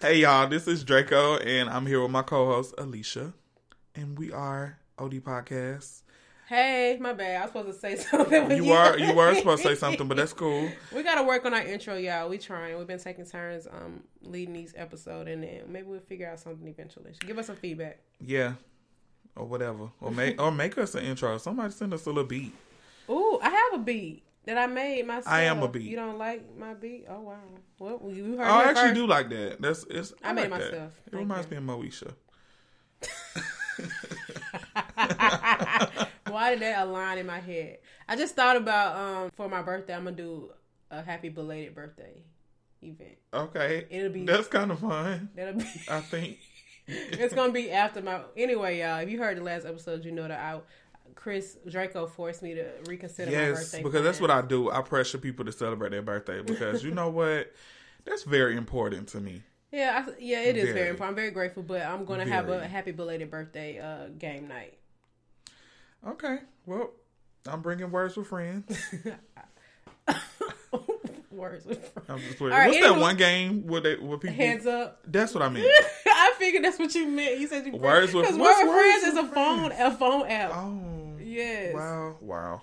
Hey y'all, this is Draco, and I'm here with my co-host Alicia, and we are OD Podcast. Hey, my bad. I was supposed to say something. You are you were supposed to say something, but that's cool. We gotta work on our intro, y'all. We trying. We've been taking turns um leading these episodes, and then maybe we'll figure out something eventually. Give us some feedback. Yeah, or whatever, or make or make us an intro. Somebody send us a little beat. Ooh, I have a beat that I made myself. I am a beat. You don't like my beat? Oh wow. Well, you heard. Oh, I actually first. do like that. That's it's. I made like that. myself. It Thank reminds you. me of Moesha. Why did that align in my head? I just thought about um for my birthday, I'm gonna do a happy belated birthday event. Okay, It'll be that's kind of fun. that'll be. I think. it's gonna be after my anyway, y'all. If you heard the last episode, you know that I Chris Draco forced me to reconsider my Yes, birthday. because that's what. I do. I pressure people to celebrate their birthday because you know what? That's very important to me. Yeah, I, yeah, it is very, Very. important. I'm very grateful, but I'm gonna have a happy belated birthday uh game night. Okay, well, I'm bringing words with friends. Words with I'm just right, What's anyway. that one game where they where people? hands up. That's what I mean. I figured that's what you meant. You said you Words with- because what's Word with Friends is a phone a phone app. Oh, yes. wow, wow.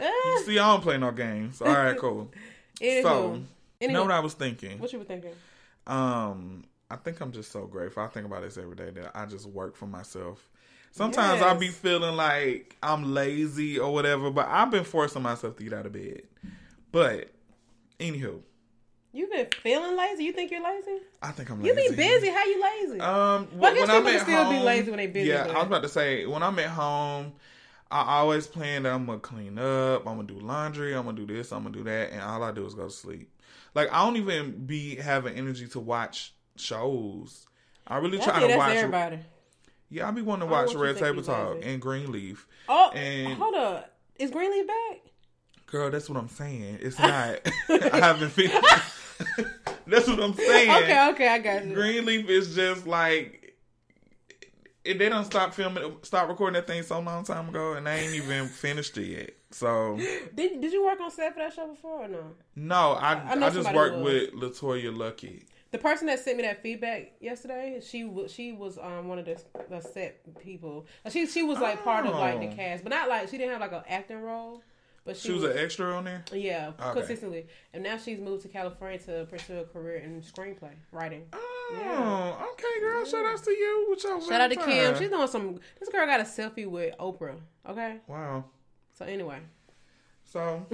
Ah, See, I don't play no games. All right, cool. anywho, So, anywho, know what I was thinking? what you were thinking? Um, I think I'm just so grateful. I think about this every day that I just work for myself. Sometimes I'll be feeling like I'm lazy or whatever, but I've been forcing myself to get out of bed. But anywho, You've been feeling lazy? You think you're lazy? I think I'm lazy. You be busy. How you lazy? Um, Well, I guess when I'm at still be lazy when they busy, Yeah, but- I was about to say when I'm at home, I always plan that I'm gonna clean up, I'm gonna do laundry, I'm gonna do this, I'm gonna do that, and all I do is go to sleep. Like I don't even be having energy to watch shows. I really I try think to that's watch. everybody. Yeah, I be wanting to oh, watch want Red Table Talk and Greenleaf. Oh, And- hold up. Is Greenleaf back? Girl, that's what I'm saying. It's not. I haven't finished. that's what I'm saying. Okay, okay, I got you. Greenleaf is just like if they don't stop filming, stop recording that thing so long time ago, and they ain't even finished it yet. So Did Did you work on set for that show before or no? no, I I I, just worked with Latoya Lucky. The person that sent me that feedback yesterday, she was she was um one of the, the set people. She she was like part of like the Oh. cast, but not like she didn't have like an acting role. But she, She was an extra on there. yeah Okay. consistently, and now she's moved to California to pursue a career in screenplay writing. Oh, okay, girl. Shout out to you with your Shout out to. Kim. She's doing some. This girl got a selfie with Oprah. Okay, wow. so anyway, So,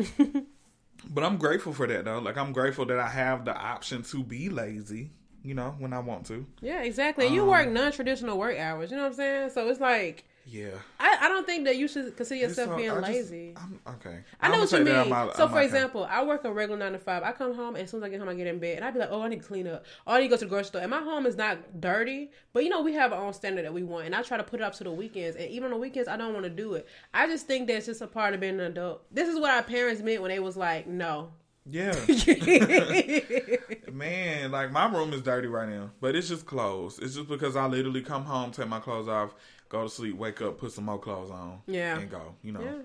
but I'm grateful for that though. Like I'm grateful that I have the option to be lazy. You know, when I want to. yeah, exactly. And you Um, work non traditional work hours. You know what I'm saying? So it's like Yeah. I, I don't think that you should consider yourself so- being I just- lazy. I'm, okay. I know what you mean. my- so, out for example, I work a regular nine to five. I come home, and as soon as I get home, I get in bed, and I'd be like, "Oh, I need to clean up. Oh, I need to go to the grocery store." And my home is not dirty, but you know, we have our own standard that we want, and I try to put it up to the weekends. And even on the weekends, I don't want to do it. I just think that's just a part of being an adult. This is what our parents meant when they was like, "No." Yeah. Man, like my room is dirty right now, but it's just clothes. It's just because I literally come home, take my clothes off, go to sleep, wake up, put some more clothes on, Yeah. and go. You know, Yeah.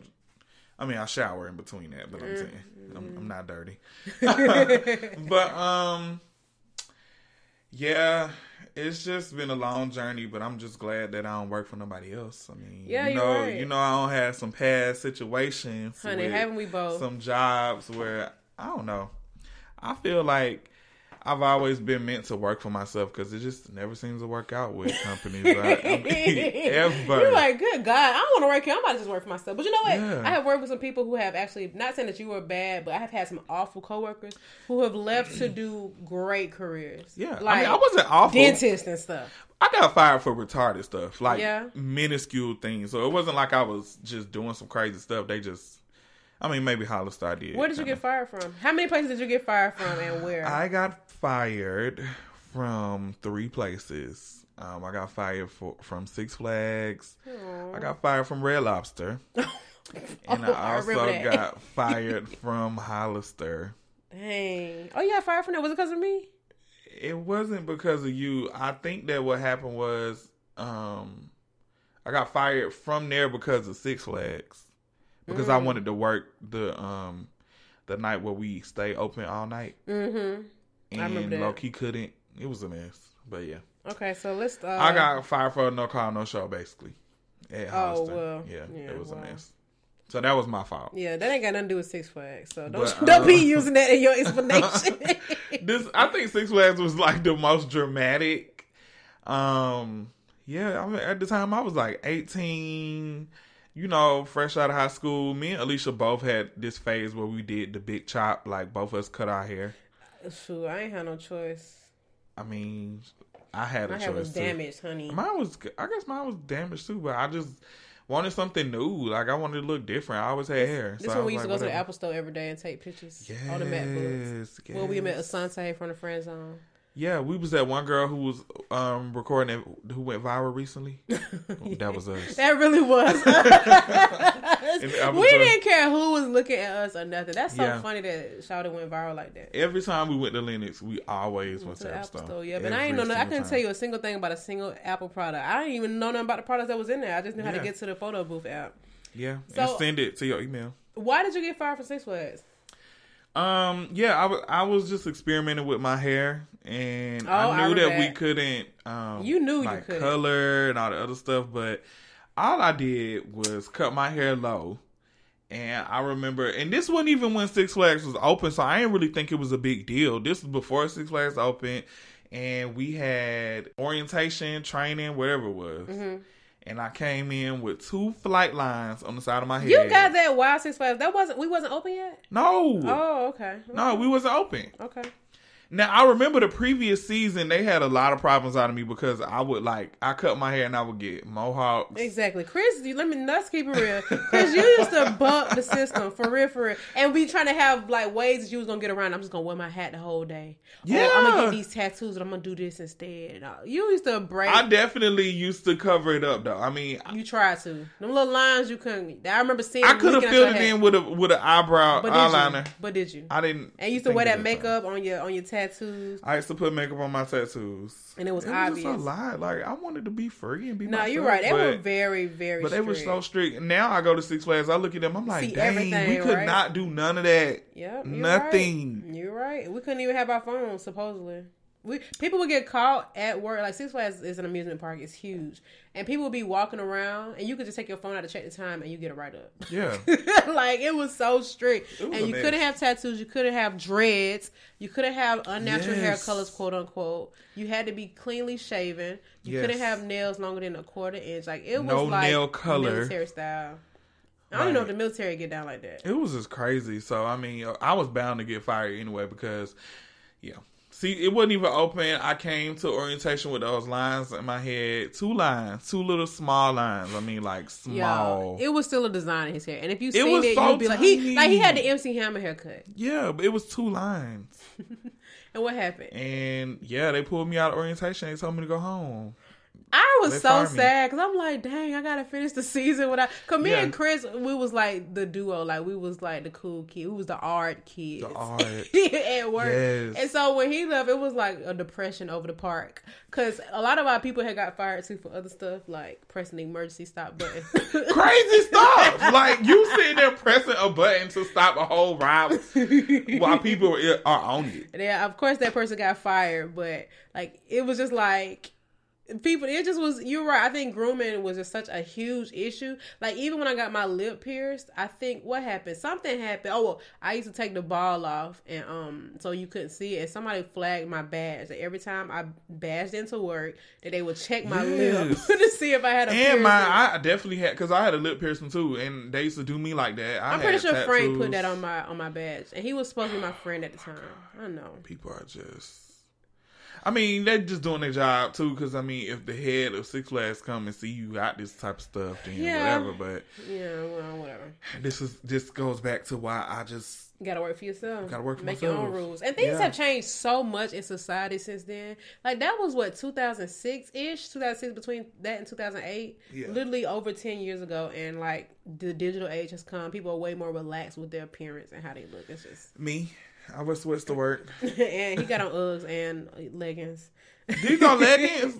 I mean, I shower in between that, but I'm saying I'm, I'm not dirty. but um, yeah, it's just been a long journey. But I'm just glad that I don't work for nobody else. I mean, Yeah, you know, right. you know, I don't have some past situations, Honey, haven't we both? some jobs where I don't know. I feel like I've always been meant to work for myself because it just never seems to work out with companies. I, I mean, ever. You're like, good God, I don't want to work here. I'm about to just work for myself. But you know what? Yeah. I have worked with some people who have actually, not saying that you were bad, but I have had some awful coworkers who have left to do great careers. yeah, like I mean, I wasn't awful. dentists and stuff. I got fired for retarded stuff, like Yeah. minuscule things. So it wasn't like I was just doing some crazy stuff. They just, I mean, maybe Hollister did. Where did you kinda. get fired from? How many places did you get fired from, and where? I got fired from three places. Um, I got fired for, from Six Flags. I got fired from Red Lobster. and Oh, I I also that. got fired from Hollister. Dang. Oh, you got fired from that? Was it because of me? It wasn't because of you. I think that what happened was um, I got fired from there because of Six Flags. Because Mm. I wanted to work the um the night where we stay open all night. Mm-hmm. And. Loki couldn't it was a mess. But yeah, Okay, so let's. Uh, I got fired for no call, no show, basically. At Oh, well, yeah, yeah, it was well. a mess. So that was my fault. Yeah, that ain't got nothing to do with Six Flags. So don't But, don't uh, be using that in your explanation. this I think Six Flags was like the most dramatic. Um, yeah, I mean, at the time I was like eighteen. You know, fresh out of high school. Me and Alicia both had this phase where we did the big chop, like both of us cut our hair. Shoot, I ain't had no choice. I mean, I had a My choice hair was too. damaged, honey. Mine was, I guess mine was damaged too, but I just wanted something new. Like I wanted to look different. I always had hair. This so when we used to like, go to the. Apple store every day and take pictures Yes, on the MacBooks. yes. Well, we met Asante from the friend zone. Yeah, we was that one girl who was um recording it, who went viral recently. That was us. That really was. Apple we didn't care who was looking at us or nothing. That's so Yeah. funny that Shawty went viral like that. Every time we went to Lenox, we always went To to the Apple Store. store, yeah, but I ain't know. no- I couldn't time. tell you a single thing about a single Apple product. I didn't even know nothing about the products that was in there. I just knew how to get to the photo booth app. Yeah, So- and send it to your email. Why did you get fired from Six Flags? Um, yeah, I was I was just experimenting with my hair, and Oh, I I knew remember that, we couldn't. Um, You knew you couldn't. color and all the other stuff, but all I did was cut my hair low. And I remember, and this wasn't even when Six Flags was open, so I didn't really think it was a big deal. This was before Six Flags opened, and we had orientation, training, whatever it was. Mm-hmm. And I came in with two flight lines on the side of my head. You got that wild Six Flags. That wasn't. We wasn't open yet. No, Oh, okay. no, we wasn't open. Okay. Now I remember the previous season they had a lot of problems out of me because I would like I cut my hair and I would get mohawks. Exactly, Chris. You, let me let's keep it real. Chris, you used to bump the system for real, for real, and we trying to have like ways that you was gonna get around. I'm just gonna wear my hat the whole day. Yeah. Or, I'm gonna get these tattoos, and I'm gonna do this instead. You used to break. I definitely used to cover it up though. I mean, you tried to. Them little lines you couldn't. I remember seeing. I could have filled it hat. in with a with an eyebrow But eyeliner. you? But did you? I didn't. and you used to wear that makeup on your on your tattoos. I used to put makeup on my tattoos, And it was a obvious. lot. Like I wanted to be free and be. No, you're right. They but, were very, very. But they were so strict. Now I go to Six Flags. I look at them. I'm like, See dang, we could right? not do none of that. Yep, you're Nothing. Right. You're right. We couldn't even have our phones supposedly. We people would get caught at work. Like Six Flags is an amusement park. It's huge, and people would be walking around, and you could just take your phone out to check the time, and you get a write up. Yeah. like it was so strict, was and you mess. couldn't have tattoos. You couldn't have dreads. You couldn't have unnatural hair colors, quote unquote. You had to be cleanly shaven. You Yes. couldn't have nails longer than a quarter inch. Like it was No like nail color. military style. I don't even know if the military get down like that. It was just crazy. So I mean, I was bound to get fired anyway because, yeah. See, it wasn't even open. I came to orientation with those lines in my head, two lines, two little small lines. I mean, like small. Yeah, it was still a design in his hair, and if you It seen was it, so you'd be like, he like he had the MC Hammer haircut. yeah, but it was two lines. And what happened? And yeah, they pulled me out of orientation. They told me to go home. I was so sad because I'm like, dang, I gotta finish the season without. Cause me Yeah. and Chris, we was like the duo, like we was like the cool kid, we was the art kid, The art. at work. Yes. And so when he left, it was like a depression over the park. Cause a lot of our people had got fired too for other stuff, like pressing the emergency stop button. Crazy stuff. like you sitting there pressing a button to stop a whole ride while people are on it. yeah, of course that person got fired, but like it was just like people it just was you're right i think grooming was just such a huge issue. Like even when i got my lip pierced i think what happened? Something happened. Oh well i used to take the ball off and um so you couldn't see it. And somebody flagged my badge. That every time i badged into work that they would check my lip to see if i had a And piercing. my, I definitely had because I had a lip piercing too, and they used to do me like that. I i'm pretty sure frank put that on my on my badge and he was supposed to be my friend at the time. I know. People are just. I mean, they're just doing their job too. Because I mean, if the head of Six Flags come and see you got this type of stuff, then Yeah. whatever. But yeah well whatever this is this goes back to why I just You gotta work for yourself. Gotta work for yourself. Make your own rules. And things Yeah. have changed so much in society since then. Like that was what 2006 ish, 2006 between that and 2008. Yeah. Literally over 10 years ago. And like the digital age has come. People are way more relaxed with their appearance and how they look. It's just. me. I was switched to work. and he got on Uggs and leggings. These are leggings.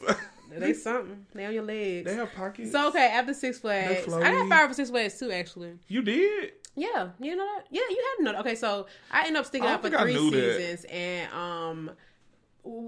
they something. They on your legs. they have pockets. so okay, after Six Flags, I got fired for Six Flags too. Actually, you did. Yeah, you know that. Yeah, you had that. Okay, so I ended up sticking out for don't think I three knew that. seasons, and um,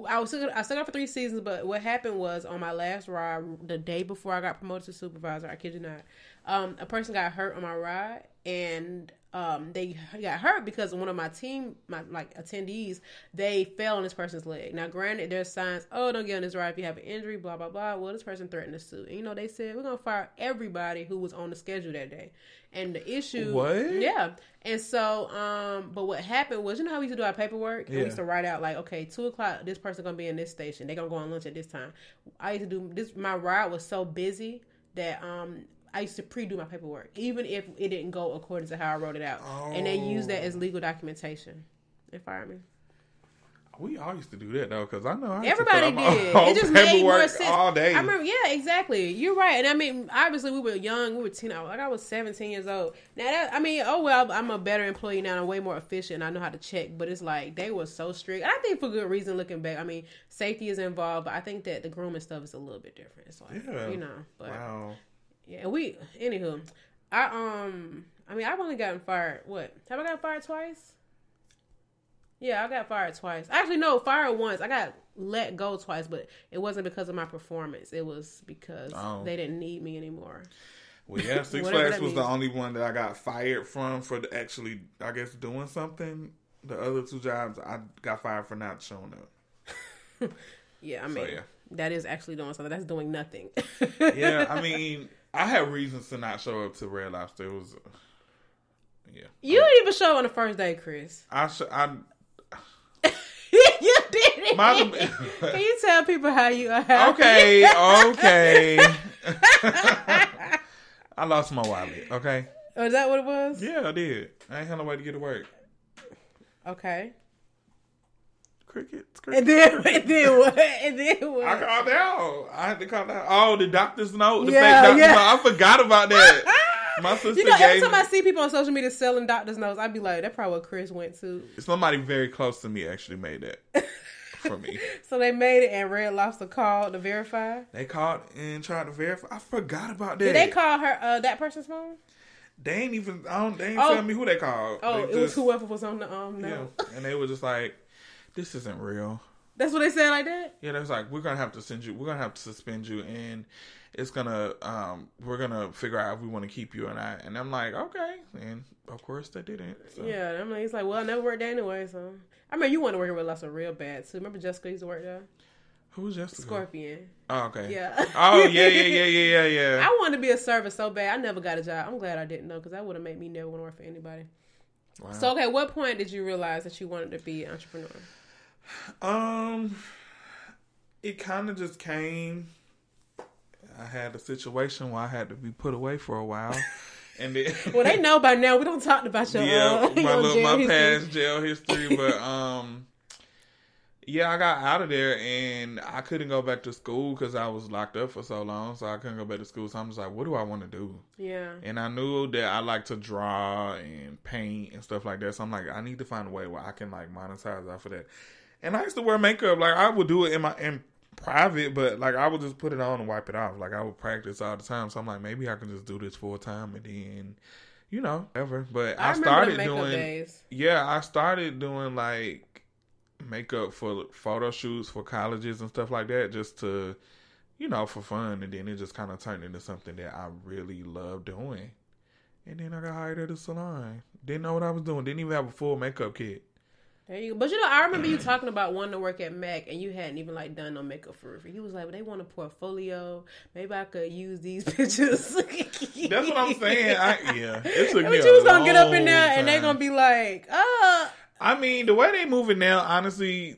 I was still, I stuck out for three seasons, but what happened was on my last ride, the day before I got promoted to supervisor, I kid you not, um, a person got hurt on my ride, and um, they got hurt because one of my team, my like attendees, they fell on this person's leg. Now, granted, there's signs, oh, don't get on this ride if you have an injury, blah blah blah. Well, this person threatened to sue, and you know they said we're gonna fire everybody who was on the schedule that day. And the issue, What? Yeah, and so, um, but what happened was, you know how we used to do our paperwork? And We used to write out like, okay, two o'clock, this person gonna be in this station. They're gonna go on lunch at this time. I used to do this. My ride was so busy that um. I used to pre-do my paperwork, even if it didn't go according to how I wrote it out, and they used that as oh. legal documentation. They fired me. We all used to do that though, because I know I Everybody fill out my did. It just made more sense. all day. I remember, yeah, exactly. You're right. And I mean, obviously, we were young. We were teen. Like I was 17 years old. Now that I mean, oh well, I'm a better employee now. I'm way more efficient. I know how to check. But it's like they were so strict. And I think for good reason. Looking back, I mean, safety is involved, but I think that the grooming stuff is a little bit different. It's like Yeah. you know, but wow. Yeah, we. Anywho, I um, I mean, I've only gotten fired. What have I got fired twice? Yeah, I got fired twice. Actually, no, fired once. I got let go twice, but it wasn't because of my performance. It was because Oh. they didn't need me anymore. Well, yeah, Six Flags that was the only one that I got fired from for the actually, I guess, doing something. The other two jobs, I got fired for not showing up. Yeah, I So, mean, yeah. that is actually doing something. That's doing nothing. Yeah, I mean, I had reasons to not show up to Red Lobster. It was, yeah. you didn't even show up on the first day, Chris. I, sh- I you didn't. My- Can you tell people how you are? okay, okay. I lost my wallet. Okay. Oh, is that what it was? Yeah, I did. I ain't had no way to get to work. Okay. Crickets, And crickets. then, and then what? And then what? I called out. I had to call out. Oh, the doctor's note. The Yeah, fake doctor's yeah. note. I forgot about that. My sister You know, every time I see people on social media selling doctor's notes, I'd be like, "That's probably what Chris went to." somebody very close to me actually made that for me. So they made it, and Red Lobster called to verify. They called and tried to verify. I forgot about that. Did they call her uh, that person's phone? They ain't even. I don't. They ain't Oh. tell me who they called. Oh, They it was whoever was on the um. No, Yeah, and they were just like, "This isn't real." that's what they said like that. Yeah, they was like, "We're gonna have to send you. We're gonna have to suspend you, and it's gonna. Um, we're gonna figure out if we want to keep you or not." And I'm like, "Okay," and of course they didn't. So. Yeah, I'm like, it's like, well, I never worked there anyway, so. I mean, you want to work with Lobster real bad too. Remember Jessica used to work there? Who was Jessica? Scorpion. Oh, okay. Yeah. Oh yeah, yeah, yeah, yeah, yeah, yeah. I wanted to be a server so bad. I never got a job. I'm glad I didn't know because that would have made me never want to work for anybody. Wow. So, okay, what point did you realize that you wanted to be an entrepreneur? Um, it kind of just came. I had a situation where I had to be put away for a while, and then Well, they know by now. We don't talk about your yeah, uh, my your little, my history. past jail history, but um, yeah, I got out of there and I couldn't go back to school because I was locked up for so long, so I couldn't go back to school. So I'm just like, what do I want to do? Yeah. And I knew that I like to draw and paint and stuff like that. So I'm like, I need to find a way where I can like monetize off of that. And I used to wear makeup. Like I would do it in my in private, but like I would just put it on and wipe it off. Like I would practice all the time. So I'm like, maybe I can just do this full time and then, you know, ever. But I, I, started doing. days. Yeah, I started doing like makeup for photo shoots for colleges and stuff like that, just to, you know, for fun. And then it just kind of turned into something that I really love doing. And then I got hired at a salon. Didn't know what I was doing. Didn't even have a full makeup kit. There you go. But you know, I remember you talking about wanting to work at Mac, and you hadn't even like done no makeup for it. He was like, well, "They want a portfolio. Maybe I could use these pictures." That's what I'm saying. I, yeah, it took But me you a was gonna get up in there, and they're gonna be like, "Uh, I mean, the way they moving now, honestly,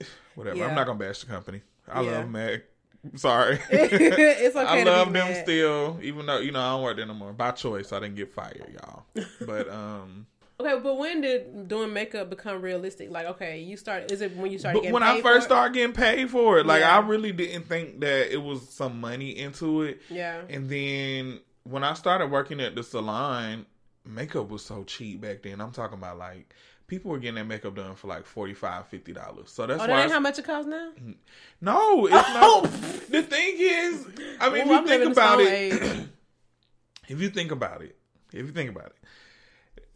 whatever. Yeah. I'm not gonna bash the company. I Yeah. love Mac. Sorry. it's okay." I love them mad. still, even though you know I don't work there no more by choice. I didn't get fired, y'all. But um, Okay, but when did doing makeup become realistic? Like, okay, you start. Is it when you started? but when I first started getting paid for it, like Yeah. I really didn't think that it was some money into it. yeah, And then when I started working at the salon, makeup was so cheap back then. I'm talking about like people were getting their makeup done for like 45 50 dollars. So that's oh, why that ain't how much it costs now. No, it's Oh. not. The thing is, I mean, Ooh, if you I'm think about it, if you think about it, if you think about it,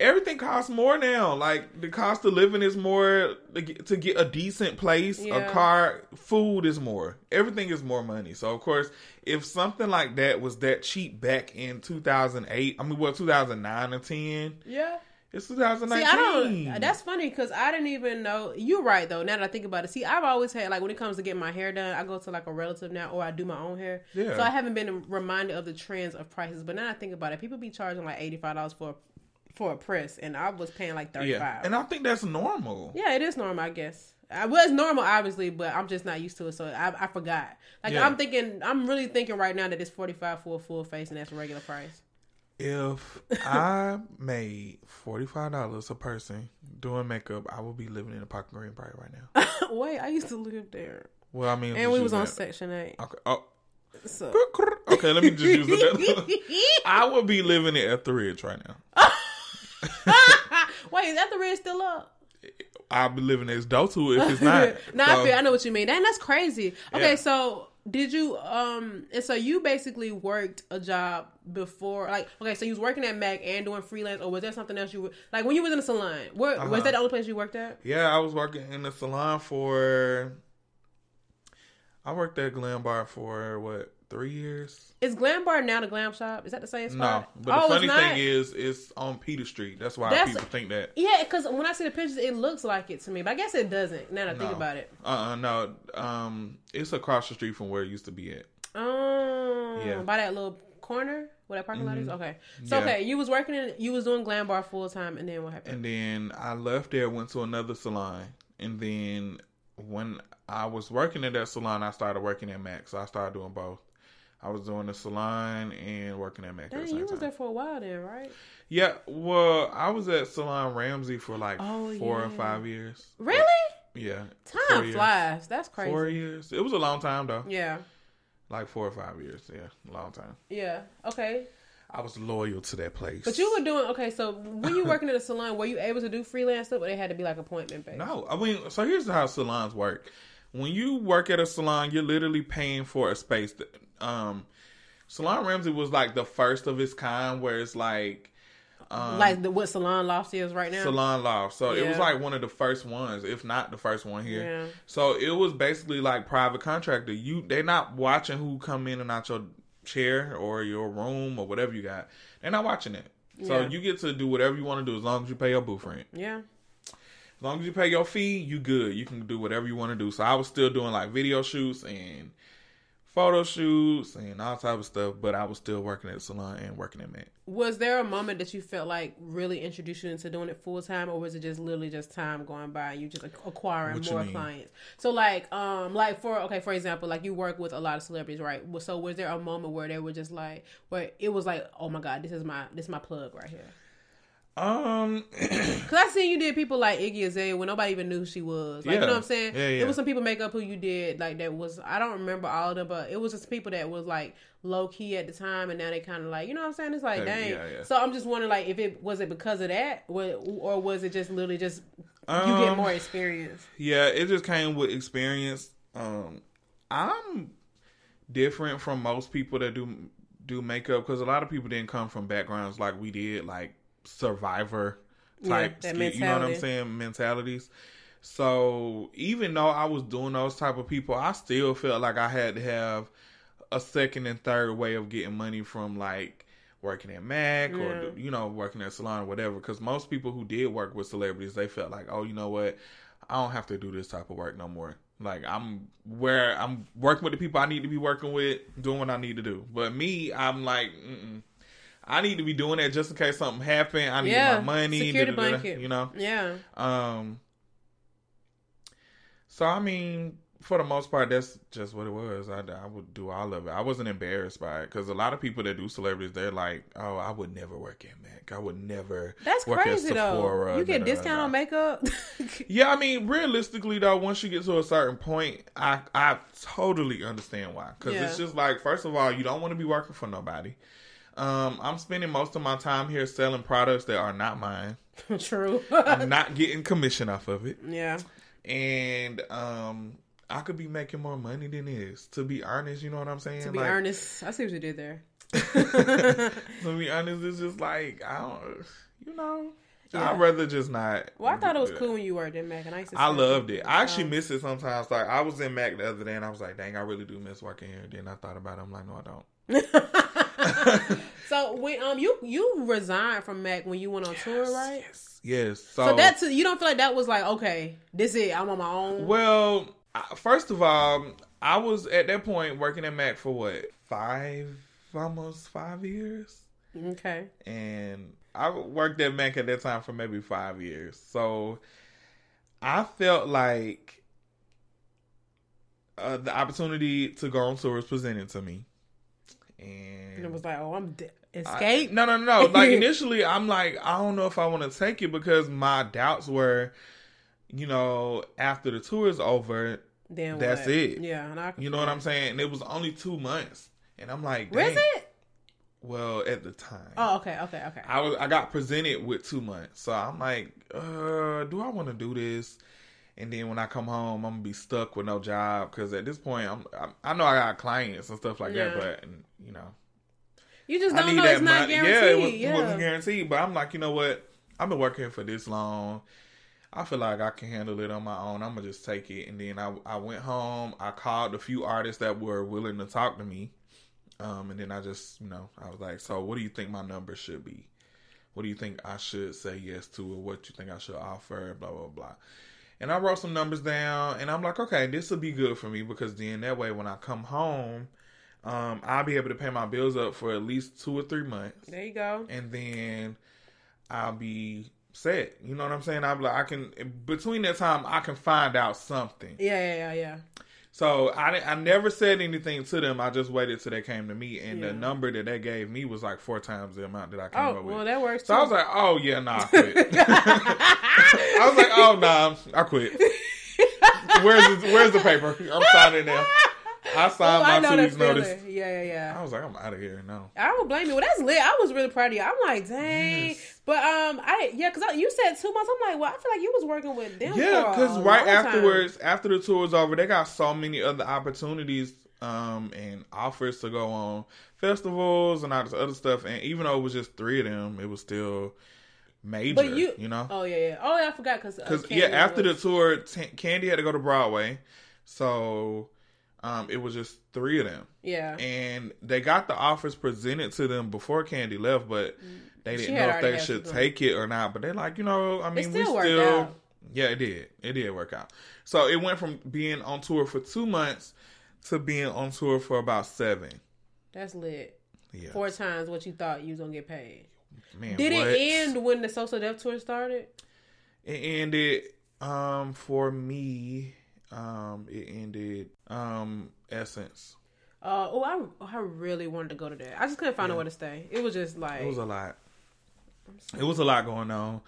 everything costs more now. Like the cost of living is more to get, to get a decent place, Yeah. a car, food is more. Everything is more money. So of course, if something like that was that cheap back in 2008, I mean, well, 2009 and 10, Yeah. it's See, 2019. I don't. That's funny because I didn't even know. You're right though. Now that I think about it, see, I've always had like when it comes to getting my hair done, I go to like a relative now, or I do my own hair. Yeah. So I haven't been reminded of the trends of prices. But now that I think about it, people be charging like eighty five dollars for for a press, and I was paying like thirty five. Yeah. and I think that's normal. Yeah, it is normal, I guess. I was normal, obviously, but I'm just not used to it, so I, I forgot. Like Yeah. I'm thinking, I'm really thinking right now that it's 45 for a full face, and that's a regular price. If I made forty five dollars a person doing makeup, I would be living in a Park Green Bright right now. Wait, I used to live there, Well, I mean, and we was on that. Section Eight. Okay. Oh, So okay. Let me just use it. I would be living at Etheridge right now. Wait, is that the red still up? I'll be living next door to it if it's not. no, So, I feel I know what you mean. Dang, that's crazy. Okay, Yeah. so did you um and so you basically worked a job before like okay, so you was working at Mac and doing freelance or was there something else you were like when you was in the salon? Where Uh-huh. was that the only place you worked at? Yeah, I was working in the salon for. I worked at Glam Bar for what three years? Is Glam Bar now the glam shop? Is that the same spot? No, but the Oh, it's funny thing is, it's on Peter Street. That's why That's- people think that. Yeah, because when I see the pictures, it looks like it to me, but I guess it doesn't. Now that I think about it. Uh, uh no. Um, it's across the street from where it used to be at. Um, Yeah. by that little corner where that parking lot is. Okay, so Yeah. okay, you was working in, you was doing Glam Bar full time, and then what happened? And then I left there, went to another salon, and then when I was working at that salon, I started working at Mac. So I started doing both. I was doing the salon and working at Mac Dang, you was time. there for a while then, right? Yeah, well, I was at Salon Ramsey for like Oh, four or five years. Really? Yeah, Time flies. That's crazy. Four years. It was a long time though. Yeah. Like four or five years. Yeah, long time. Yeah. Okay. I was loyal to that place. But you were doing okay. So when you working at a salon, were you able to do freelance stuff, or they had to be like appointment based? No, I mean, so here's how salons work. When you work at a salon, you're literally paying for a space. That, um, Salon Ramsey was like the first of its kind, where it's like um, like the what salon loft is right now. Salon Loft. So it was like one of the first ones, if not the first one here. Yeah. So it was basically like private contractor. You they're not watching who come in and out your chair or your room or whatever you got. They're not watching it. So Yeah. you get to do whatever you want to do as long as you pay your booth rent. Yeah. As long as you pay your fee, you good. You can do whatever you want to do. So I was still doing like video shoots and photo shoots and all type of stuff, but I was still working at the salon and working at Mac. Was there a moment that you felt like really introduced you into doing it full time, or was it just literally just time going by and you just acquiring What more clients? So like, um, like for okay, for example, like you work with a lot of celebrities, right? So was there a moment where they were just like, where it was like, oh my god, this is my this is my plug right here? Um, Cause I seen you did people like Iggy Azalea when nobody even knew who she was. Like you know what I'm saying? Yeah, yeah. It was some people makeup who you did like that was I don't remember all of them, but it was just people that was like low key at the time, and now they kind of like you know what I'm saying? It's like Yeah, dang. yeah, yeah. So I'm just wondering like if it was it because of that, or, was it just literally just you get Um, more experience? Yeah, it just came with experience. Um, I'm different from most people that do do makeup because a lot of people didn't come from backgrounds like we did, like survivor type. ski- you know what I'm saying? Mentalities. So even though I was doing those type of people, I still felt like I had to have a second and third way of getting money from like working at Mac Yeah. or you know working at salon or whatever. Because most people who did work with celebrities, they felt like, oh, you know what, I don't have to do this type of work no more. Like I'm where I'm working with the people I need to be working with, doing what I need to do. But me, I'm like, mm-mm. I need to be doing that just in case something happen. I need Yeah, my money, security blanket. you know. Yeah, Um. So I mean, for the most part, that's just what it was. I, I would do all of it. I wasn't embarrassed by it because a lot of people that do celebrities, they're like, "Oh, I would never work at Mac. I would never." that's crazy though. You get da-da-da-da." discount on makeup. Yeah, I mean, realistically though, once you get to a certain point, I I totally understand why. Because it's just like, first of all, you don't want to be working for nobody. Um, I'm spending most of my time here selling products that are not mine. True. I'm not getting commission off of it. yeah. and um I could be making more money than this. To be honest, you know what I'm saying? To be like, earnest, I see what you did there. to be honest, it's just like I don't, you know. Yeah. I'd rather just not. Well, I thought it was cool when you worked in Mac, and I used to. I loved it. I actually um, miss it sometimes. Like I was in Mac the other day, and I was like, "Dang, I really do miss working here." Then I thought about it. I'm like, "No, I don't." so when um you you resigned from Mac when you went on tour, right? Yes, yes. So, So that's you don't feel like that was like okay, this is it. I'm on my own. well. First of all, I was at that point working at Mac for what five, almost five years. Okay. and I worked at Mac at that time for maybe five years. So I felt like uh, the opportunity to go on tour was presented to me, and And it was like, oh, I'm de- I- escape. no, no, no. Like initially, I'm like, I don't know if I want to take it because my doubts were, you know, after the tour is over, then that's what? it. Yeah, and I you know what I'm saying. And it was only two months, and I'm like, Where's it? Well, at the time, Oh, okay, okay, okay. I was I got presented with two months, so I'm like, uh, do I want to do this? And then when I come home, I'm gonna be stuck with no job because at this point, I'm, I'm I know I got clients and stuff like that, Yeah. but you know, You just don't need know that it's not money. guaranteed. Yeah, it, was, yeah. it wasn't guaranteed, but I'm like, you know what? I've been working for this long. I feel like I can handle it on my own. I'm gonna just take it. And then I I went home. I called a few artists that were willing to talk to me. Um, and then I just, you know, I was like, so what do you think my number should be? What do you think I should say yes to, or what do you think I should offer? Blah blah blah. And I wrote some numbers down, and I'm like, okay, this will be good for me because then that way when I come home, um, I'll be able to pay my bills up for at least two or three months There you go. and then I'll be set. You know what I'm saying? Be like, I can between that time I can find out something. Yeah, yeah, yeah, yeah. So I I never said anything to them. I just waited till they came to me, and Yeah. the number that they gave me was like four times the amount that I came Oh, up with. well, that works. so I was like, oh yeah, nah, I was like, oh nah, I quit. Where's the, where's the paper? I'm signing now. I signed I my know two weeks notice. Yeah, yeah, yeah. I was like, I'm out of here. No. I don't blame you. Well, that's lit. I was really proud of you. I'm like, dang. Yes. But um, I yeah, because you said two months. I'm like, well, I feel like you was working with them. Yeah, because right afterwards, after the tour was over, they got so many other opportunities um, and offers to go on festivals and all this other stuff. And even though it was just three of them, it was still major. But you- you know, Oh yeah, yeah. Oh, yeah, I forgot because because yeah, after the tour, T- Kandi had to go to Broadway, so um, it was just three of them. yeah, And they got the offers presented to them before Kandi left, but they Mm. Didn't know if they should take it or not. But they're like, you know, I mean, we still worked still, out. yeah, it did, it did work out. So it went from being on tour for two months to being on tour for about seven. that's lit. Yeah, Four times what you thought you was gonna get paid. Man, Did what? it end when the Social Death Tour started? It ended um for me. Um, it ended um Essence. Uh, oh, I I really wanted to go to that. I just couldn't find Yeah. way to stay. It was just like It was a lot. It was a lot going on.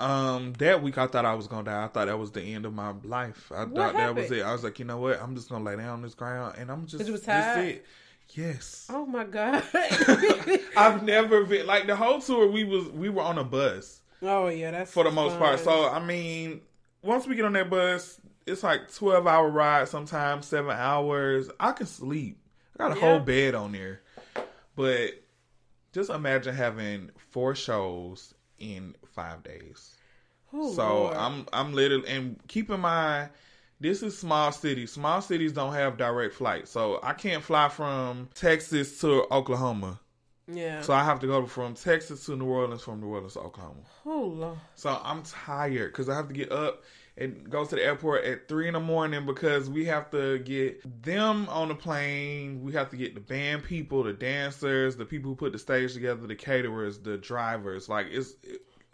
Um, that week I thought I was gonna die. I thought that was the end of my life. I thought that was it. I was like, you know what? I'm just gonna lay down on this ground and I'm just you was tired? it. Yes. oh my god. I've never been like the whole tour. We was we were on a bus oh yeah, that's for the most part. So I mean, once we get on that bus, it's like twelve hour ride. Sometimes seven hours. I can sleep. I got a Yeah. whole bed on there, but just imagine having four shows in five days. Oh, so Lord. I'm I'm literally and keep in mind this is small cities. Small cities don't have direct flights. So I can't fly from Texas to Oklahoma. yeah. So I have to go from Texas to New Orleans, from New Orleans to Oklahoma. oh Lord. So I'm tired because I have to get up and go to the airport at three in the morning because we have to get them on the plane. We have to get the band people, the dancers, the people who put the stage together, the caterers, the drivers. Like it's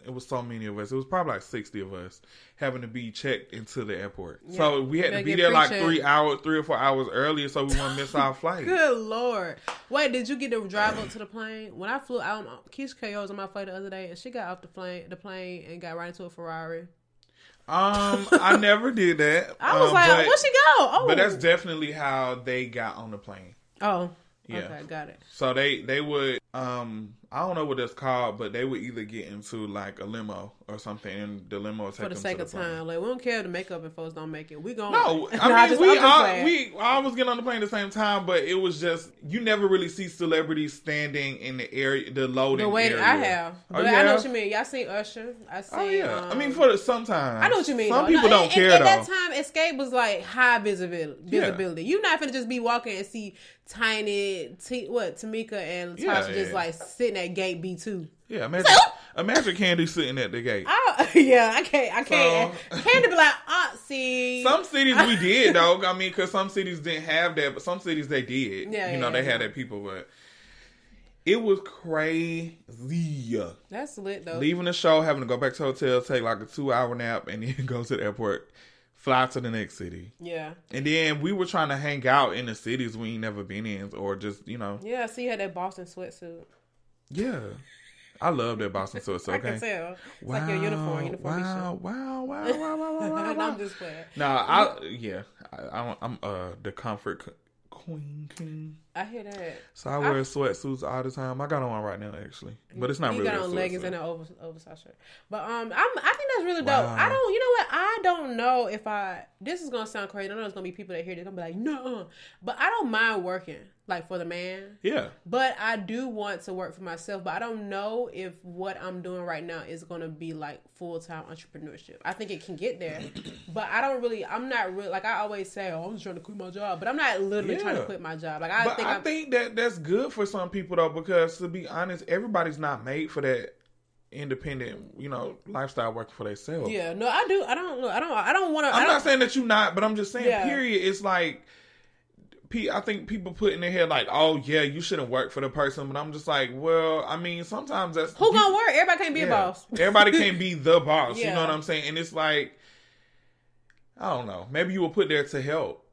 it, was so many of us. It was probably like sixty of us having to be checked into the airport. So we had to be there like three hours, three or four hours earlier, so we wouldn't miss our flight. Good lord! Wait, did you get to drive up to the plane? When I flew out, Keyshia Cole was on my flight the other day, and she got off the plane, the plane, and got right into a Ferrari. Um, I never did that. I was Um, like, but- "Where'd she go?" Oh, But that's definitely how they got on the plane. oh, Yeah. okay, got it. So they they would um I don't know what that's called, but they would either get into like a limo or something, and the limo For the sake of the time, like we don't care if the makeup and folks don't make it. We going No, I I mean just- we all, we all was getting on the plane at the same time, but it was just you never really see celebrities standing in the area, the loading the way area. that I have, Oh, but you I know what you mean. Y'all seen Usher? I see. Oh yeah, I um, mean for the, sometimes I know what you mean. Some though. people No, don't and- care and though. At that time, Xscape was like high visibility. Yeah. Visibility. You're not gonna just be walking and see Tiny, T, what Tamika and LaTocha Yeah, just yeah. like sitting at gate B two. Yeah, imagine, imagine Kandi sitting at the gate. Oh yeah, I can't. I can't. So- Can't be like, ah, see. Some cities we did though. I mean, because some cities didn't have that, but some cities they did. Yeah, you know yeah, they yeah. had that people, but it was crazy. That's lit though. Leaving the show, having to go back to the hotel, take like a two hour nap, and then go to the airport, fly to the next city, Yeah, and then we were trying to hang out in the cities we ain't never been in, or just you know, yeah. See, you had that Boston sweatsuit. Yeah. I love that Boston sauce. I can tell. It's like your uniform. Uniform. Wow, wow, wow, wow, wow, wow, wow, wow. I'm just playing. No, I yeah, I, I, I'm uh the comfort queen king. I hear that. So I wear sweatsuits all the time. I got on one right now actually, but it's not you really. got a on leggings and an over, oversized shirt. But um, I'm I think that's really dope. Wow. I don't, you know what? I don't know if I. This is gonna sound crazy. I know there's gonna be people that hear this gonna be like, no, but I don't mind working like for the man. Yeah, But I do want to work for myself. But I don't know if what I'm doing right now is gonna be like full time entrepreneurship. I think it can get there, but I don't really. I'm not really like I always say. Oh, I'm just trying to quit my job, but I'm not literally trying to quit my job. Like I but think I I'm, think that that's good for some people though, because to be honest, everybody's not made for that independent, you know, lifestyle working for themselves. Yeah, no, I do. I don't. I don't. I don't want to. I'm not saying that you're not, but I'm just saying, Yeah. period. It's like, I think people put in their head like, oh yeah, you shouldn't work for the person, but I'm just like, well, I mean, sometimes that's Who gonna work? Everybody can't be a boss. Everybody can't be the boss. You know what I'm saying? And it's like, I don't know. Maybe you were put there to help.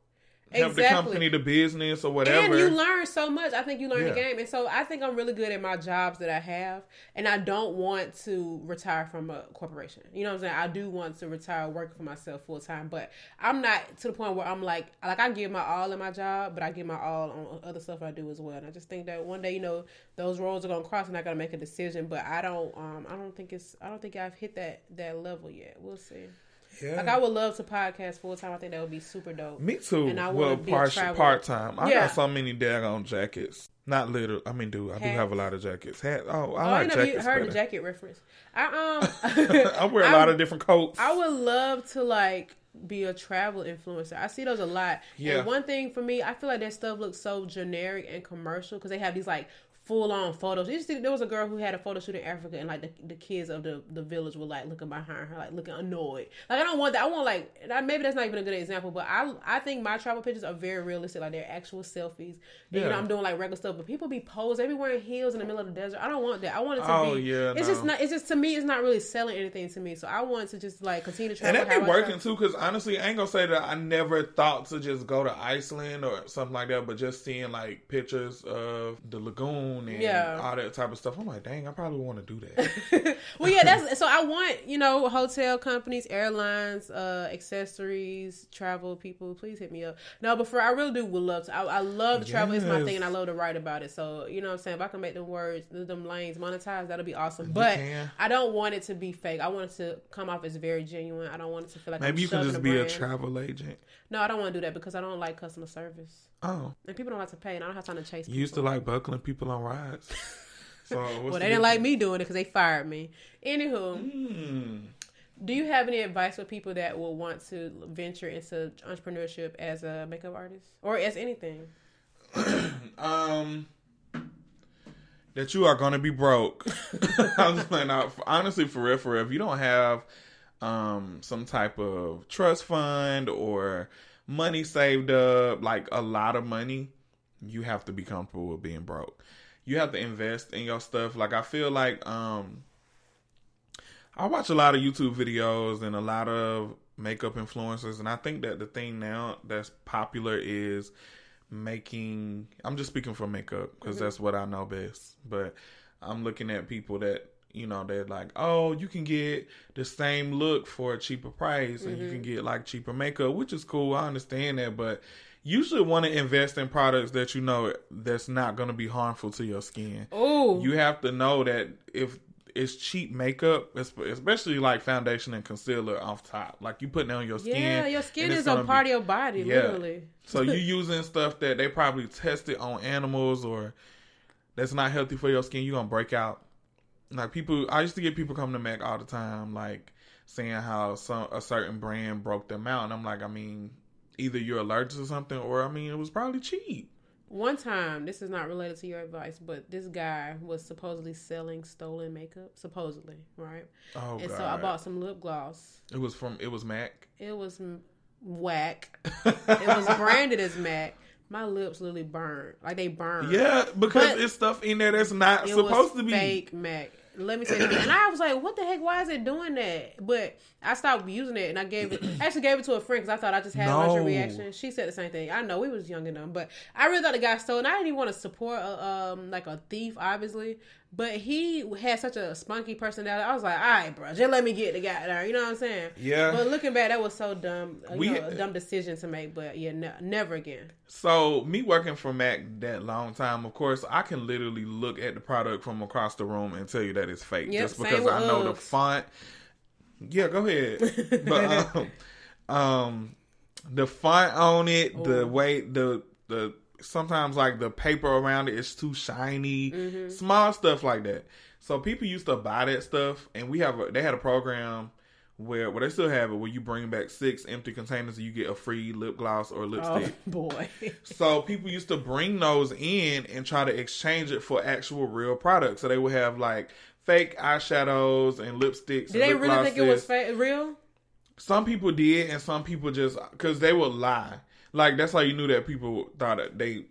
Help the Exactly. company, the business, or whatever. And you learn so much. I think you learn the game, and so I think I'm really good at my jobs that I have, and I don't want to retire from a corporation. You know what I'm saying? I do want to retire working for myself full time, but I'm not to the point where I'm like, like I give my all in my job, but I give my all on other stuff I do as well. And I just think that one day, you know, those roles are gonna cross, and I gotta make a decision. But I don't, um, I don't think it's, I don't think I've hit that that level yet. We'll see. Yeah. Like I would love to podcast full time. I think that would be super dope. Me too. And I well, partial, part time. I Yeah. got so many daggone jackets. Not little. I mean, do I do have a lot of jackets? Hat. Oh, I Oh, like I you jackets. heard better. the jacket reference. I um, I wear a lot of different coats. I would love to like be a travel influencer. I see those a lot. Yeah. And one thing for me, I feel like that stuff looks so generic and commercial because they have these like full on photos. There was a girl who had a photo shoot in Africa, and like the, the kids of the, the village were like looking behind her, like looking annoyed. Like I don't want that. I want like and maybe that's not even a good example, but I I think my travel pictures are very realistic. Like they're actual selfies. And, You Yeah. know, I'm doing like regular stuff, but people be posed. Be wearing heels in the middle of the desert. I don't want that. I want it to Oh, be. yeah, It's just not. It's just to me. It's not really selling anything to me. So I want to just like continue to and travel. that be working too, because honestly, I ain't gonna say that I never thought to just go to Iceland or something like that, but just seeing like pictures of the lagoon and Yeah. all that type of stuff, I'm like, dang, I probably want to do that. well, yeah, that's so. I want you know hotel companies, airlines, uh, accessories, travel people. Please hit me up. No, but for I really do would love to. I, I love to travel. It's my thing, and I love to write about it. So you know, what I'm saying if I can make them words, the them lanes monetized, that'll be awesome. But can. I don't want it to be fake. I want it to come off as very genuine. I don't want it to feel like Maybe I'm you can just be a travel agent. No, I don't want to do that because I don't like customer service, Oh, and people don't have to pay, and I don't have time to chase. you used to like buckling people on rides. So Well, the they didn't like me doing it because they fired me. Anywho. Hmm. Do you have any advice for people that will want to venture into entrepreneurship as a makeup artist or as anything? Um, that you are gonna be broke. I'm just playing out. Honestly, for real, for real, if you don't have um some type of trust fund or money saved up, like a lot of money, you have to be comfortable with being broke. You have to invest in your stuff. Like I feel like um I watch a lot of YouTube videos and a lot of makeup influencers, and I think that the thing now that's popular is making. I'm just speaking for makeup because that's what I know best. But I'm looking at people that you know they're like, oh, you can get the same look for a cheaper price, and you can mm-hmm. get like cheaper makeup, which is cool. I understand that, but you should want to invest in products that you know that's not going to be harmful to your skin. Oh, You have to know that if it's cheap makeup, especially like foundation and concealer off top, like you putting it on your skin. yeah, your skin is a part be- of your body, Yeah. literally. So you using stuff that they probably tested on animals or that's not healthy for your skin, you're gonna break out. Like people I used to get people coming to Mac all the time, like saying how some a certain brand broke them out and I'm like, I mean, either you're allergic to something or I mean it was probably cheap. One time, this is not related to your advice, but this guy was supposedly selling stolen makeup, supposedly, right? Oh and god. so I bought some lip gloss. it was from it was Mac. It was whack. It was branded as MAC. My lips literally burned, like they burned. Yeah, because But- it's stuff in there that's not supposed to be. fake MAC. Let me say that. And I was like, "What the heck? Why is it doing that?" But I stopped using it, and I gave it. I actually gave it to a friend because I thought I just had a No. reaction. She said the same thing. I know we was young and dumb, but I really thought the guy stole. And I didn't even want to support a, um like a thief, obviously. But he had such a spunky personality. I was like, "All right, bro, just let me get the guy there." You know what I'm saying? Yeah. But looking back, that was so dumb. We- know, a dumb decision to make. But yeah, ne- never again. So me working for Mac that long time, of course, I can literally look at the product from across the room and tell you that it's fake, Yep, just because I know the font. Yeah, go ahead. but um, um, the font on it, the Ooh. way the the sometimes like the paper around it is too shiny, Mm-hmm. small stuff like that. So people used to buy that stuff, and we have a, they had a program where well they still have it where you bring back six empty containers and you get a free lip gloss or Oh lipstick. boy. So people used to bring those in and try to exchange it for actual real products. So they would have like fake eyeshadows and lipsticks. Did they lip really think it was glosses. fake, real? Some people did, and some people just because they would lie. Like that's how you knew that people thought that they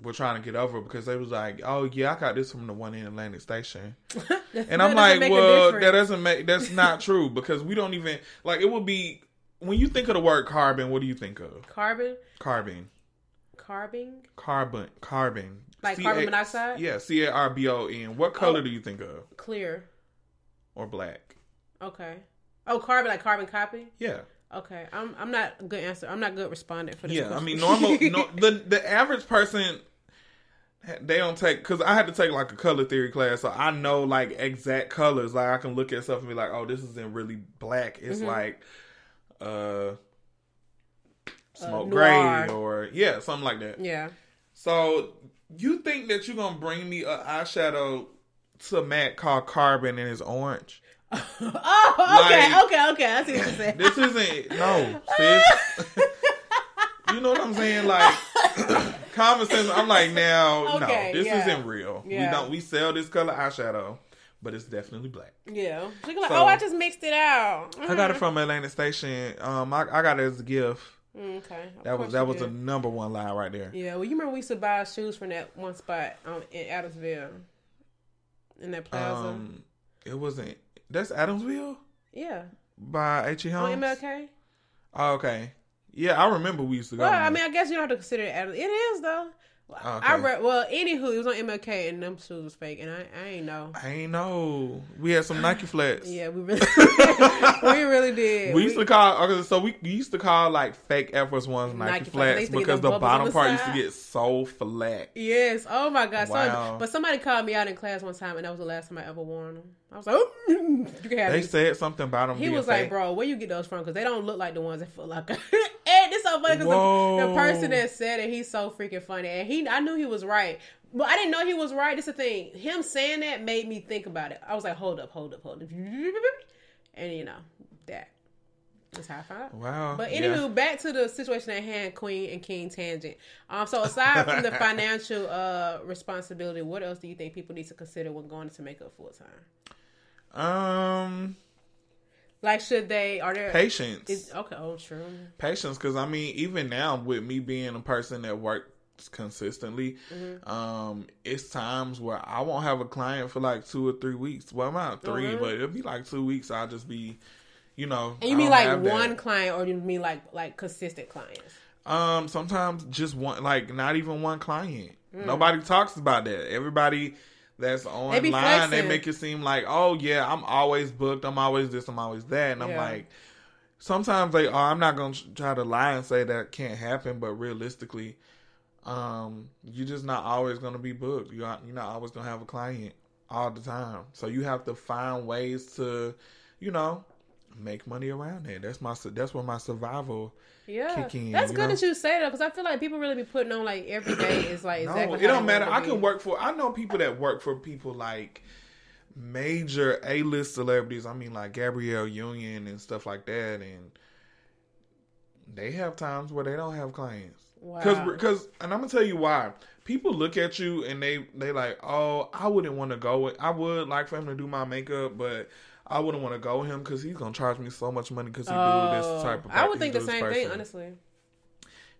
were trying to get over because they was like, "Oh yeah, I got this from the one in Atlantic Station," and I'm like, "Well, that doesn't make that's not true because we don't even like it would be." When you think of the word carbon, what do you think of? carbon, Carbon. carbing, Carbon, carbon, like C- carbon A- monoxide. Yeah, C A R B O N. What oh. color Oh. do you think of, Clear. or black? Okay. Oh, carbon, like carbon copy. Yeah, Okay, I'm I'm not a good answer. I'm not good respondent for this. yeah. I mean, normal. no, the the average person, they don't take because I had to take like a color theory class, so I know like exact colors. Like I can look at stuff and be like, oh, this isn't really black. It's Mhm. like, uh, smoke noir. gray or yeah, something like that. yeah. So you think that you're gonna bring me a eyeshadow to Mac called Carbon and it's orange? oh, okay, Like- okay, okay. I see what you're saying. This isn't no, sis. you know what I'm saying? Like common sense. I'm like now, Okay, no, this yeah. isn't real. We don't. We sell this color eyeshadow, but it's definitely black. yeah. She like, So- oh, I just mixed it out. I got it from Atlantic Station. Um, I, I got it as a gift. Mm, okay. Of That was that was a number one lie right there. Yeah. Well, you remember we used to buy shoes from that one spot um, in Adamsville, in that plaza. Um, it wasn't. That's Adamsville yeah. by H E On MLK. Oh, okay. Yeah, I remember we used to go. Well. I mean, I guess you don't have to consider it. It is though. Oh, I Okay. read. Well, anywho, it was on MLK, and them shoes was fake, and I, I ain't know. I ain't know. We had some Nike flats. Yeah, we really, we really did. We used to call okay, so we used to call like fake Air Force Ones Nike, Nike flats. Flats used to get because the bottom the part used to get so flat. Yes. Oh my god. Wow. So, but somebody called me out in class one time, and that was the last time I ever wore them. I was like, oh, you can have They these. said something about them. He was fake. like, bro, where you get those from? Because they don't look like the ones that feel like. and it's so funny because the, the person that said it, he's so freaking funny, and he, I knew he was right, but I didn't know he was right. It's the thing. Him saying that made me think about it. I was like, hold up, hold up, hold up, and you know that. That's how I found out. Wow. But yeah. anywho, back to the situation at hand, Queen and King tangent. Um, so aside from the financial uh responsibility, what else do you think people need to consider when going into makeup full time? Um, Like, should they? Are there? patience. Is, okay. Oh, true. patience because i mean even now with me being a person that works consistently Mm-hmm. um it's times where i won't have a client for like two or three weeks well not 3 really? but it'll be like two weeks i'll just be you know And you I mean like have that. one client, or you mean like like consistent clients? um sometimes just one like not even one client Mm. nobody talks about that everybody that's online be they, make it seem like oh yeah i'm always booked i'm always this i'm always that and i'm like sometimes they are. I'm not gonna try to lie and say that can't happen, but realistically, um, you're just not always gonna be booked. You are, you're not always gonna have a client all the time. So you have to find ways to, you know, make money around it. That's my that's where my survival. Yeah, kick in, that's good know? that you say that because I feel like people really be putting on like every day is like No, exactly. it don't matter. I can work for. I know people that work for people like major A list celebrities. I mean, like Gabrielle Union and stuff like that, and they have times where they don't have clients. Because, Wow. because, and I'm gonna tell you why. People look at you and they they like, oh, I wouldn't want to go. With, I would like for him to do my makeup, but I wouldn't want to go with him because he's gonna charge me so much money because he do Oh, this type of. I would think the same thing, honestly.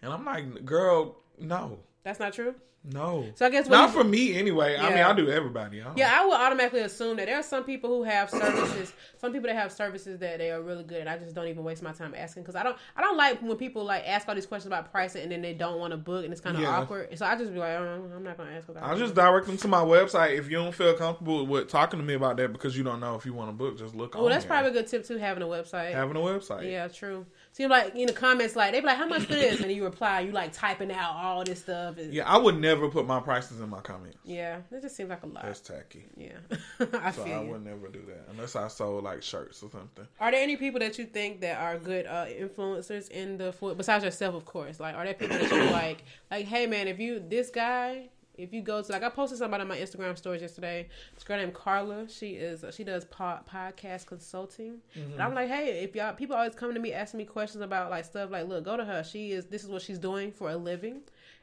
And I'm like, girl, no, That's not true. No. So I guess what Not you- for me anyway. I mean, I do everybody. I Yeah, I would automatically assume that there are some people who have services, some people that have services that they are really good, and I just don't even waste my time asking because I don't, I don't like when people like ask all these questions about pricing and then they don't want to book and it's kind of Yeah. awkward. So I just be like, oh, I'm not gonna ask. About I'll just direct them to my website if you don't feel comfortable with talking to me about that because you don't know if you want to book. Just look. Well, that's there. probably a good tip too, having a website. having a website. Yeah, true. See, like in the comments, like they be like, "How much for this?" And you reply, you like typing out all this stuff. And, Yeah, I would never put my prices in my comments. yeah, it just seems like a lot. That's tacky. yeah, I So feel I you. would never do that unless I sold like shirts or something. Are there any people that you think that are good uh, influencers in the food besides yourself, of course? Like, are there people that you like? Like, hey man, if you this guy, if you go to like I posted somebody on my Instagram stories yesterday. This girl named Carla. She is she does po- podcast consulting. And I'm mm-hmm. like, hey, if y'all people always come to me asking me questions about like stuff, like look, go to her. She is this is what she's doing for a living,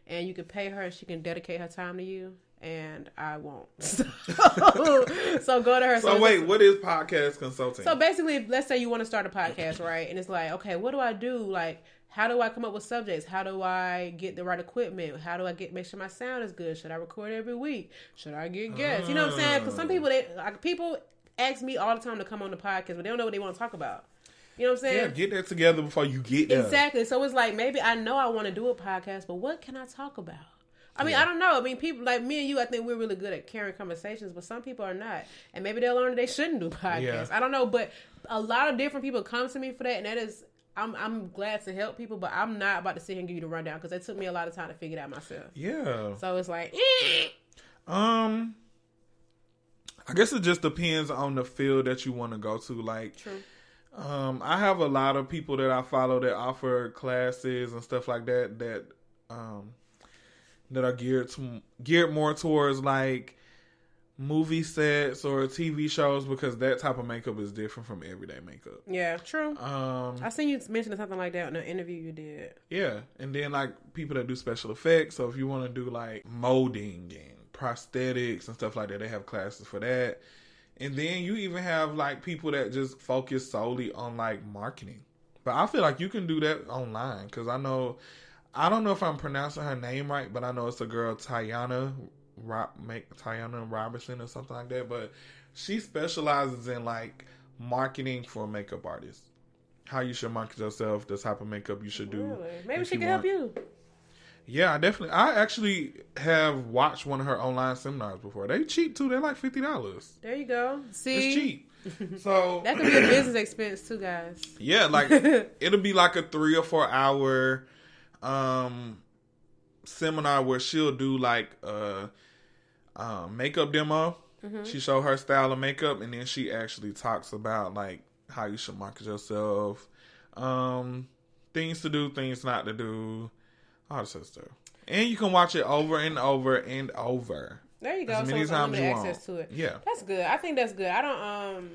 and you can pay her and she can dedicate her time to you. And I won't. So, so go to her. So it's wait, what is podcast consulting? so basically, let's say you want to start a podcast, right? And it's like, okay, what do I do? Like, how do I come up with subjects? How do I get the right equipment? How do I get make sure my sound is good? Should I record every week? Should I get guests? You know what I'm saying? Because some people, they like people ask me all the time to come on the podcast, but they don't know what they want to talk about. You know what I'm saying? yeah, get that together before you get there. Exactly. So it's like maybe I know I want to do a podcast, but what can I talk about? I mean, I don't know. I mean, people like me and you, I think we're really good at carrying conversations, but some people are not, and maybe they'll learn that they shouldn't do podcasts. Yeah. I don't know, but a lot of different people come to me for that, and that is. I'm I'm glad to help people, but I'm not about to sit here and give you the rundown because it took me a lot of time to figure it out myself. Yeah. So it's like, eh. Um, I guess it just depends on the field that you want to go to. Like, True. um, I have a lot of people that I follow that offer classes and stuff like that. That um, that are geared to geared more towards like movie sets or TV shows because that type of makeup is different from everyday makeup. yeah, true. Um, I seen you mention something like that in an interview you did. Yeah, and then like people that do special effects. So if you want to do like molding and prosthetics and stuff like that, they have classes for that. And then you even have like people that just focus solely on like marketing. But I feel like you can do that online because I know, I don't know if I'm pronouncing her name right, but I know it's a girl Tiana, Rob, make Tiana Robertson or something like that. But she specializes in like marketing for makeup artists. How you should market yourself, the type of makeup you should do. Really? Maybe she you can help you. Yeah, I definitely. I actually have watched one of her online seminars before. They cheap too. They're like fifty dollars. There you go. See, It's cheap. So that could be a business expense too, guys. yeah, like it'll be like a three or four hour um seminar where she'll do like a um, makeup demo. Mm-hmm. She show her style of makeup, and then she actually talks about like how you should market yourself, um, things to do, things not to do, all this other stuff. And you can watch it over and over and over. There you go. As So many it's times you access want. to it. Yeah, That's good. I think that's good. I don't um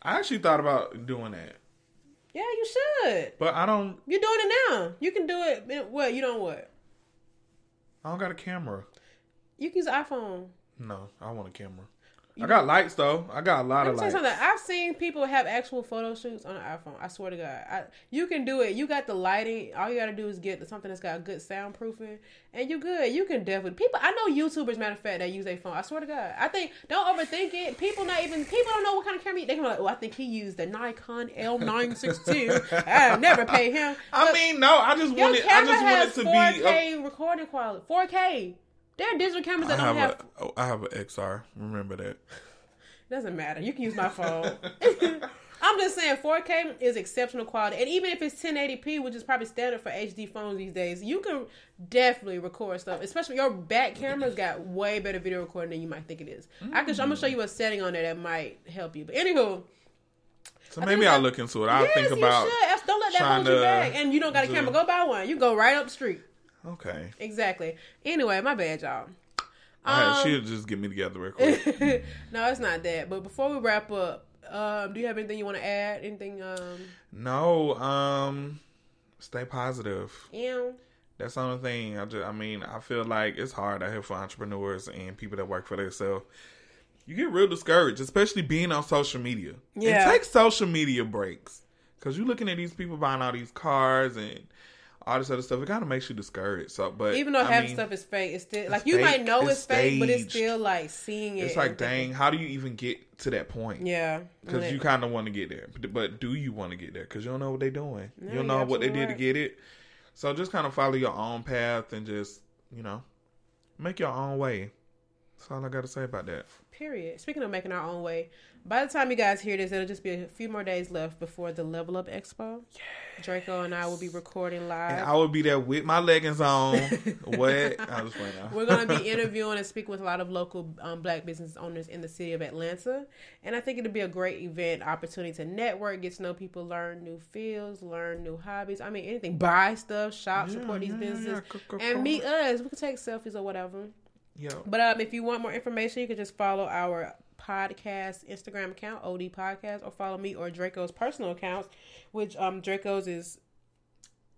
I actually thought about doing that, yeah, you should. but I don't. You're doing it now. You can do it what? You don't what? I don't got a camera. You can use iPhone. No, I want a camera. I got lights though. I got a lot of you lights. something. I've seen people have actual photo shoots on an iPhone. I swear to God, I, you can do it. You got the lighting. All you got to do is get something that's got good soundproofing, and you're good. You can definitely. People, I know YouTubers. Matter of fact, that use a phone. I swear to God. I think don't overthink it. People not even. People don't know what kind of camera. you- They can be like, oh, I think he used the Nikon L962. I never pay him. I mean, no, I just wanted. I just wanted to 4K be. A, recording quality. 4K. There are digital cameras I that don't have have. a. oh, I have an XR. Remember that. Doesn't matter. You can use my phone. I'm just saying 4K is exceptional quality, and even if it's 1080p, which is probably standard for HD phones these days, you can definitely record stuff. Especially your back camera's got way better video recording than you might think it is. I can. I'm gonna show you a setting on there that might help you. But anywho. So maybe I'll look into it. I'll yes, think about. You should. Don't let that hold you back. And you don't got a camera. Go buy one. You go right up the street. Okay. Exactly. Anyway, my bad, y'all. Um, she'll just get me together real quick. no, it's not that. But before we wrap up, um, do you have anything you want to add? Anything? Um, no, um, stay positive. Yeah. That's the only thing. I just, I mean, I feel like it's hard out here for entrepreneurs and people that work for themselves. You get real discouraged, especially being on social media. Yeah. And take social media breaks. Because you're looking at these people buying all these cars and all this other stuff. It kind of makes you discouraged. So, but even though I half mean, stuff is fake, it's still like it's you might know it's fake, but it's still like seeing it. it's like, dang, how do you even get to that point? Yeah, Because you kind of want to get there, but, but do you want to get there? Because you don't know what they're doing. No, you don't know what they did to get it. So just kind of follow your own path and just you know make your own way. That's all I got to say about that. Period. Speaking of making our own way, by the time you guys hear this, it'll just be a few more days left before the Level Up Expo. Draco and I will be recording live. And I will be there with my leggings on. what? I was playing. now. We're going to be interviewing and speaking with a lot of local um, black business owners in the city of Atlanta. And I think it'll be a great event, opportunity to network, get to know people, learn new fields, learn new hobbies. I mean, anything. Buy stuff, shop, support these yeah, yeah, businesses, yeah. And meet us. We can take selfies or whatever. Yo. But um, if you want more information, you can just follow our podcast Instagram account, OD Podcast, or follow me or Draco's personal accounts, which um Draco's is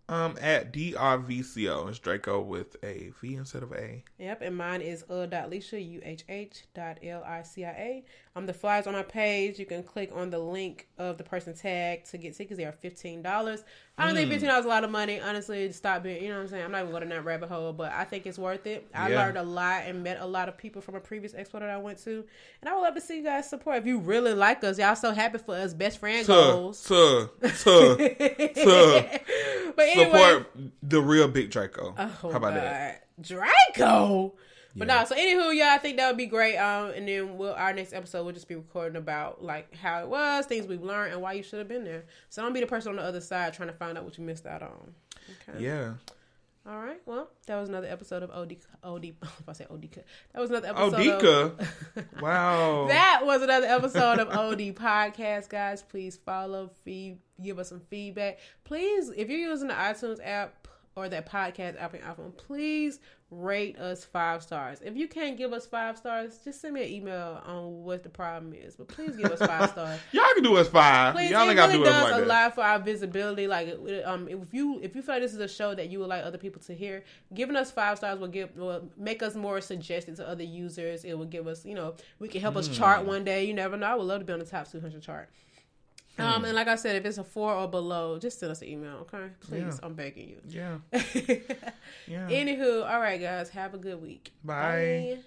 Um, at DRVCO, it's Draco with a V instead of a. Yep, and mine is uh dot Licia, U H H dot L I C I A. Um the flyers on my page, you can click on the link of the person tag to get tickets. They are fifteen dollars. I don't Hmm. think fifteen dollars is a lot of money, honestly, stop being you know what I'm saying? I'm not even going down that rabbit hole, but I think it's worth it. I Yeah. learned a lot and met a lot of people from a previous expo that I went to. And I would love to see you guys support. If you really like us, y'all so happy for us, best friend Tuh, goals. tuh, tuh. but anyway, Support the real Big Draco. Oh, How about that? Draco. But Yeah. no, so anywho, yeah, I think that would be great. Um, and then we'll our next episode will just be recording about like how it was, things we've learned, and why you should have been there. So don't be the person on the other side trying to find out what you missed out on. Okay. Yeah. All right. Well, that was another episode of OD. OD. If I say OD, that was another episode. Odika. Of, Wow. that was another episode of OD Podcast, guys. Please follow, feed, give us some feedback. Please, if you're using the iTunes app or that podcast app on your iPhone, please rate us five stars. If you can't give us five stars, just send me an email on what the problem is. But please give us five stars. Y'all can do us five. Please, Y'all it ain't got to really do does like a lot for our visibility. Like, um, if you if you feel like this is a show that you would like other people to hear, giving us five stars will give will make us more suggested to other users. It will give us, you know, we can help us Hmm. chart one day. You never know. I would love to be on the top two hundred chart. Hmm. Um, and like I said, if it's a four or below, just send us an email, okay? Please, Yeah. I'm begging you. Yeah. Yeah. Anywho, all right, guys, have a good week. Bye. Bye.